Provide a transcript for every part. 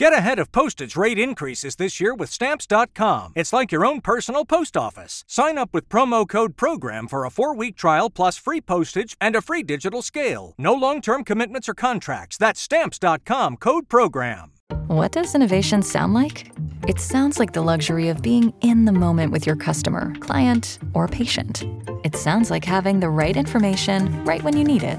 Get ahead of postage rate increases this year with Stamps.com. It's like your own personal post office. Sign up with promo code PROGRAM for a four week trial plus free postage and a free digital scale. No long term commitments or contracts. That's Stamps.com code PROGRAM. What does innovation sound like? It sounds like the luxury of being in the moment with your customer, client, or patient. It sounds like having the right information right when you need it.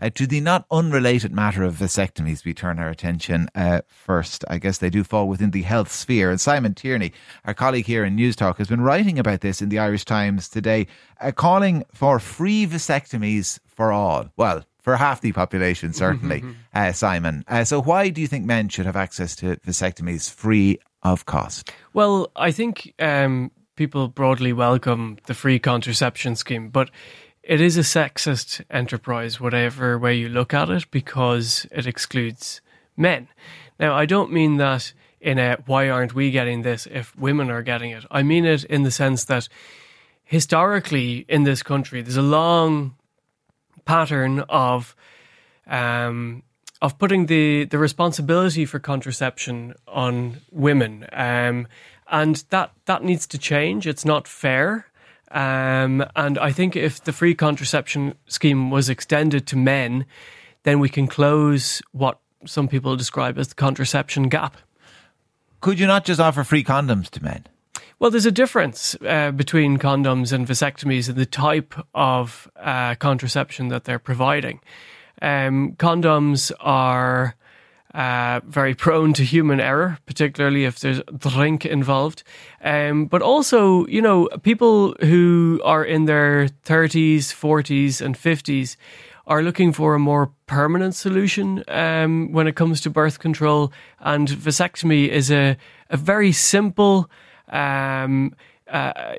Uh, to the not unrelated matter of vasectomies, we turn our attention uh, first. I guess they do fall within the health sphere. And Simon Tierney, our colleague here in Newstalk, has been writing about this in the Irish Times today, uh, calling for free vasectomies for all. Well, for half the population, certainly, uh, Simon. Uh, so, why do you think men should have access to vasectomies free of cost? Well, I think um, people broadly welcome the free contraception scheme, but it is a sexist enterprise, whatever way you look at it, because it excludes men. Now, I don't mean that in a why aren't we getting this if women are getting it. I mean it in the sense that historically in this country, there's a long pattern of um, of putting the the responsibility for contraception on women, um, and that that needs to change. It's not fair. Um, and I think if the free contraception scheme was extended to men, then we can close what some people describe as the contraception gap. Could you not just offer free condoms to men? Well, there's a difference uh, between condoms and vasectomies and the type of uh, contraception that they're providing. Um, condoms are uh, very prone to human error, particularly if there's drink involved. Um, but also, you know, people who are in their 30s, 40s, and 50s are looking for a more permanent solution um, when it comes to birth control. And vasectomy is a, a very simple, um,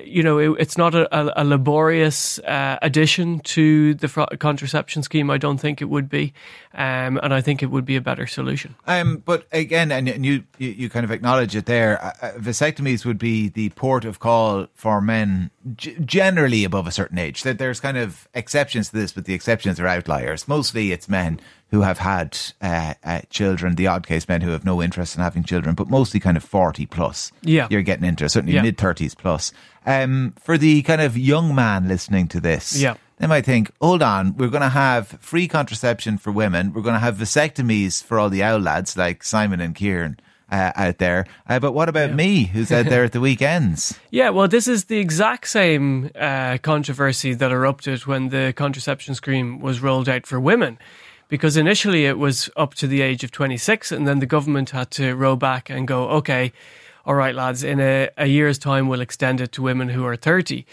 you know, it, it's not a, a laborious uh, addition to the fr- contraception scheme. I don't think it would be, um, and I think it would be a better solution. Um, but again, and, and you, you, you kind of acknowledge it there. Uh, uh vasectomies would be the port of call for men g- generally above a certain age. That there's kind of exceptions to this, but the exceptions are outliers. Mostly, it's men who have had uh, uh, children, the odd case men who have no interest in having children, but mostly kind of 40 plus. Yeah. You're getting into certainly Yeah. mid 30s plus. Um, for the kind of young man listening to this, Yeah. they might think, hold on, we're going to have free contraception for women. We're going to have vasectomies for all the owl lads like Simon and Kieran uh, out there. Uh, but what about me, who's out there at the weekends? Yeah, well, this is the exact same uh, controversy that erupted when the contraception scheme was rolled out for women. Because initially it was up to the age of 26, and then the government had to row back and go, okay, all right, lads, in a, a year's time, we'll extend it to women who are 30.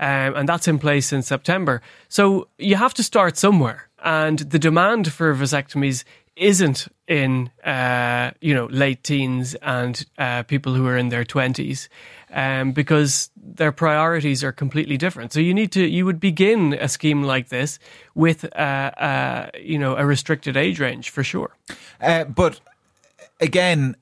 Um, and that's in place in September. So you have to start somewhere. And the demand for vasectomies isn't in uh, you know late teens and uh, people who are in their twenties, um, because their priorities are completely different. So you need to you would begin a scheme like this with uh, uh, you know a restricted age range for sure. Uh, but again,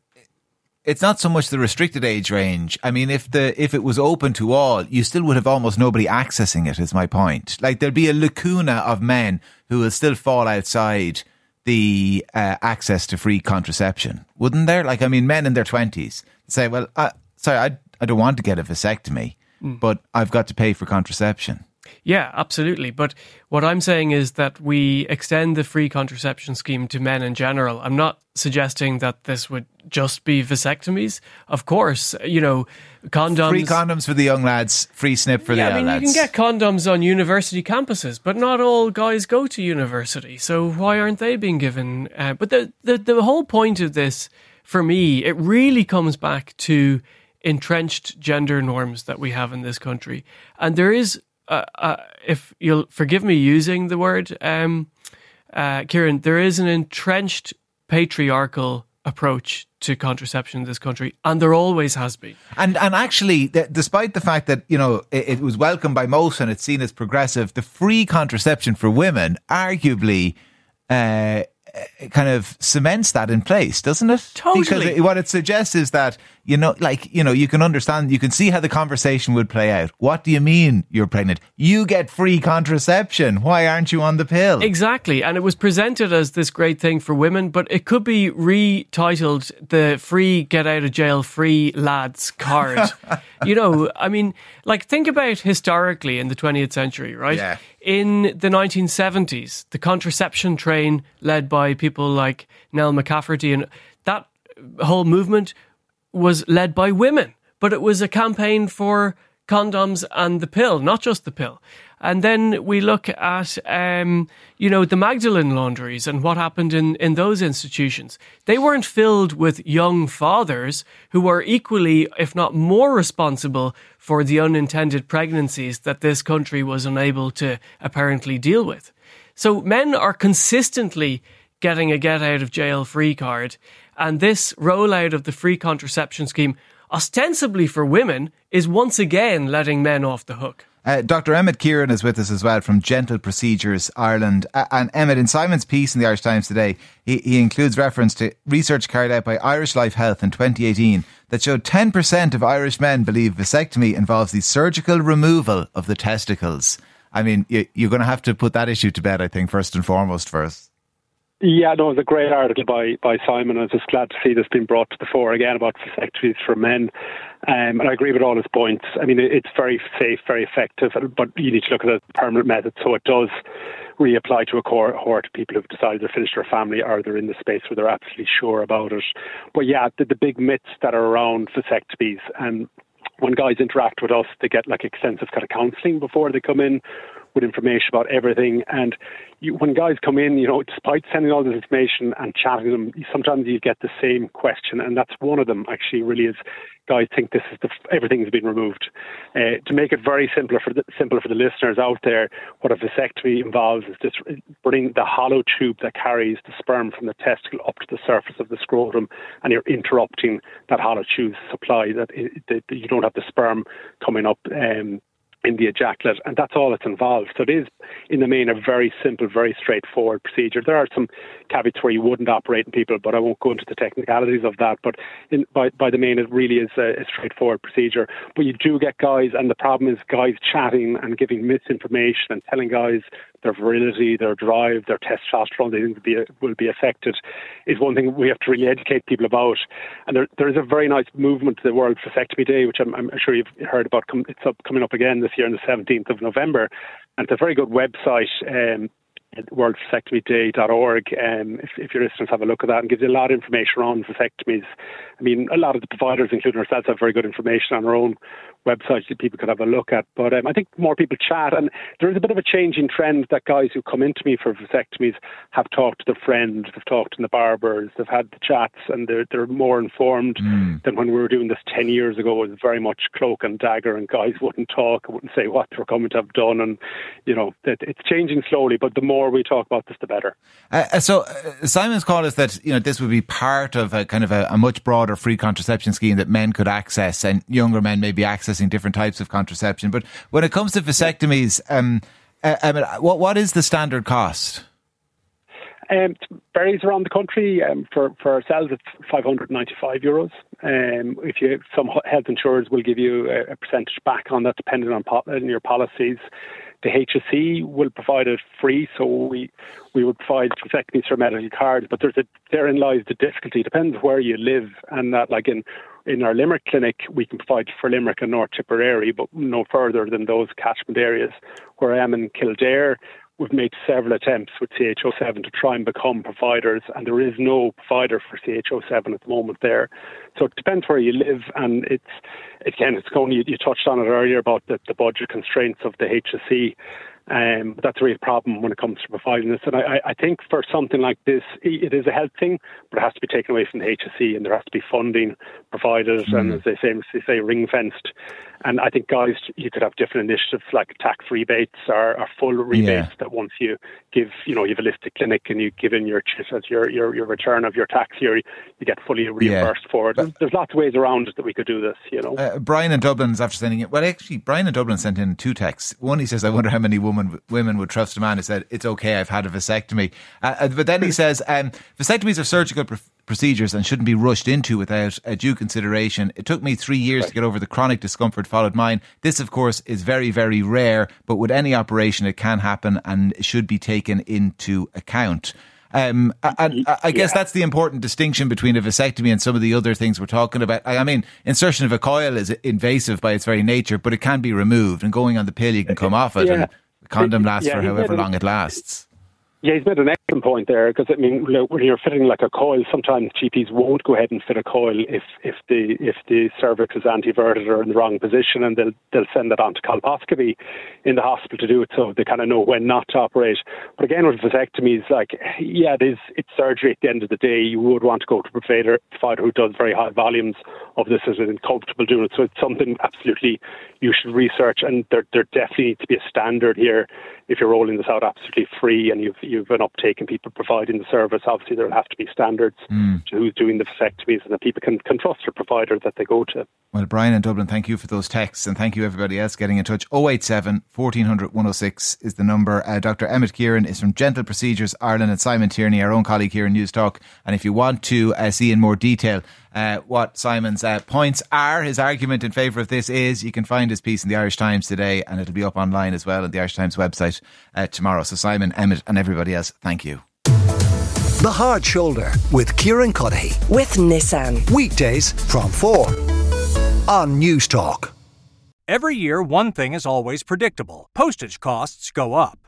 it's not so much the restricted age range. I mean, if the if it was open to all, you still would have almost nobody accessing it. Is my point. Like there'd be a lacuna of men who will still fall outside the uh, access to free contraception, wouldn't there? Like, I mean, men in their twenties say, "Well, I, sorry, I I don't want to get a vasectomy, but I've got to pay for contraception." Yeah, absolutely. But what I'm saying is that we extend the free contraception scheme to men in general. I'm not suggesting that this would just be vasectomies. Of course, you know, condoms. Free condoms for the young lads, free snip for yeah, the I young mean, you lads. can get condoms on university campuses, but not all guys go to university. So why aren't they being given? Uh, but the, the the whole point of this, for me, it really comes back to entrenched gender norms that we have in this country, and there is, uh, uh, if you'll forgive me using the word, um, uh, Kieran, there is an entrenched patriarchal approach to contraception in this country, and there always has been. And and actually, th- despite the fact that you know it, it was welcomed by most and it's seen as progressive, the free contraception for women arguably. Uh, kind of cements that in place, doesn't it? Totally. Because it, what it suggests is that you know, like you know, you can understand, you can see how the conversation would play out. What do you mean you're pregnant? You get free contraception. Why aren't you on the pill? Exactly, and it was presented as this great thing for women, but it could be retitled the "free get out of jail free lads" card. you know, I mean, like think about historically in the 20th century, right? Yeah. In the 1970s, the contraception train led by people like Nell McCafferty and that whole movement was led by women, but it was a campaign for condoms and the pill, not just the pill. And then we look at, um, you know, the Magdalene laundries and what happened in, in those institutions. They weren't filled with young fathers who were equally, if not more responsible for the unintended pregnancies that this country was unable to apparently deal with. So men are consistently getting a get out of jail free card. And this rollout of the free contraception scheme, ostensibly for women, is once again letting men off the hook. Uh, Dr. Emmet Kiran is with us as well from Gentle Procedures Ireland. Uh, and Emmet, in Simon's piece in the Irish Times today, he, he includes reference to research carried out by Irish Life Health in 2018 that showed 10% of Irish men believe vasectomy involves the surgical removal of the testicles. I mean, you, you're going to have to put that issue to bed, I think, first and foremost for us. Yeah, no, it was a great article by, by Simon. I was just glad to see this being brought to the fore again about vasectomies for men. Um, and I agree with all his points. I mean, it's very safe, very effective, but you need to look at it as a permanent method so it does reapply to a cohort of people who've decided to finish their family or they're in the space where they're absolutely sure about it. But yeah, the, the big myths that are around vasectomies and when guys interact with us, they get like extensive kind of counselling before they come in with information about everything. And you, when guys come in, you know, despite sending all this information and chatting them, sometimes you get the same question, and that's one of them. Actually, really is guys think this is the everything's been removed. Uh, to make it very simpler for the simple for the listeners out there, what a vasectomy involves is just bringing the hollow tube that carries the sperm from the testicle up to the surface of the scrotum, and you're interrupting that hollow tube supply. That, that you don't have the sperm coming up. Um, in the ejaculate, and that's all that's involved. So it is, in the main, a very simple, very straightforward procedure. There are some caveats where you wouldn't operate in people, but I won't go into the technicalities of that. But in, by, by the main, it really is a, a, straightforward procedure. But you do get guys, and the problem is guys chatting and giving misinformation and telling guys their virility, their drive, their testosterone, they think will be, will be affected, is one thing we have to really educate people about. And there, there is a very nice movement, the World Vasectomy Day, which I'm, I'm sure you've heard about. It's up, coming up again this year on the 17th of November. And it's a very good website. Um, worldvasectomyday.org. Um, if, if your listeners have a look at that and gives you a lot of information on vasectomies. I mean, a lot of the providers, including ourselves, have very good information on our own website that people could have a look at. But um, I think more people chat, and there is a bit of a changing trend that guys who come into me for vasectomies have talked to their friends, they've talked to the barbers, they've had the chats, and they're they're more informed mm. than when we were doing this ten years ago. It was very much cloak and dagger, and guys wouldn't talk, wouldn't say what they were coming to have done, and you know, it, it's changing slowly. But the more we talk about this, the better. Uh, uh so uh, Simon's call is that you know this would be part of a kind of a, a much broader free contraception scheme that men could access, and younger men may be accessing different types of contraception. But when it comes to vasectomies, um, uh, I mean, what what is the standard cost? Um, it varies around the country. Um, for for ourselves, it's 595 euros. Um, if you some health insurers will give you a, a percentage back on that, depending on, po- on your policies. The HSE will provide it free, so we we would provide vasectomies for medical cards. But there's a therein lies the difficulty. It depends where you live, and that like in in our Limerick clinic, we can provide for Limerick and North Tipperary, but no further than those catchment areas. Where I am in Kildare, we've made several attempts with CHO7 to try and become providers, and there is no provider for CHO7 at the moment there. So it depends where you live, and it's again, it's going. You, you touched on it earlier about the, the budget constraints of the HSE. Um, that's a real problem when it comes to providing this. And I, I think for something like this, it is a health thing, but it has to be taken away from the HSE and there has to be funding provided mm. and, as they say, they say ring fenced. And I think, guys, you could have different initiatives like tax rebates or, or full rebates yeah. that once you give, you know, you have a listed clinic and you give in your as your, your, your return of your tax year, you get fully reimbursed yeah. for it. There's, there's, lots of ways around it that we could do this, you know. Uh, Brian in Dublin's after sending it. Well, actually, Brian in Dublin sent in two texts. One, he says, I wonder how many women, women would trust a man who said, it's okay, I've had a vasectomy. Uh, uh but then he says, um, vasectomies are surgical procedures and shouldn't be rushed into without a due consideration. It took me three years right. to get over the chronic discomfort followed mine. This, of course, is very, very rare, but with any operation, it can happen and should be taken into account. Um, and I guess yeah. that's the important distinction between a vasectomy and some of the other things we're talking about. I mean, insertion of a coil is invasive by its very nature, but it can be removed, and going on the pill, you can come off it, yeah. and the condom lasts yeah, for however long it lasts. Yeah, he's made an point there because I mean, when you're fitting like a coil, sometimes GPs won't go ahead and fit a coil if if the if the cervix is anteverted or in the wrong position, and they'll they'll send that on to colposcopy in the hospital to do it, so they kind of know when not to operate. But again, with vasectomies, like yeah, it is it's surgery at the end of the day. You would want to go to a provider, who does very high volumes of this is comfortable doing it. So it's something absolutely you should research, and there there definitely needs to be a standard here if you're rolling this out absolutely free and you've you've an uptake and people providing the service, obviously there'll have to be standards mm. to who's doing the vasectomies and that people can, can trust their provider that they go to. Well, Brian in Dublin, thank you for those texts and thank you everybody else getting in touch. 087 1400 106 is the number. Uh, Dr. Emmet Kiran is from Gentle Procedures Ireland and Simon Tierney, our own colleague here in Newstalk. And if you want to uh, see in more detail uh, what Simon's uh, points are. His argument in favour of this is you can find his piece in the Irish Times today and it'll be up online as well on the Irish Times website uh, tomorrow. So, Simon, Emmet, and everybody else, thank you. The Hard Shoulder with Kieran Cuddihy. With Nissan. Weekdays from 4 on Newstalk. Every year, one thing is always predictable postage costs go up.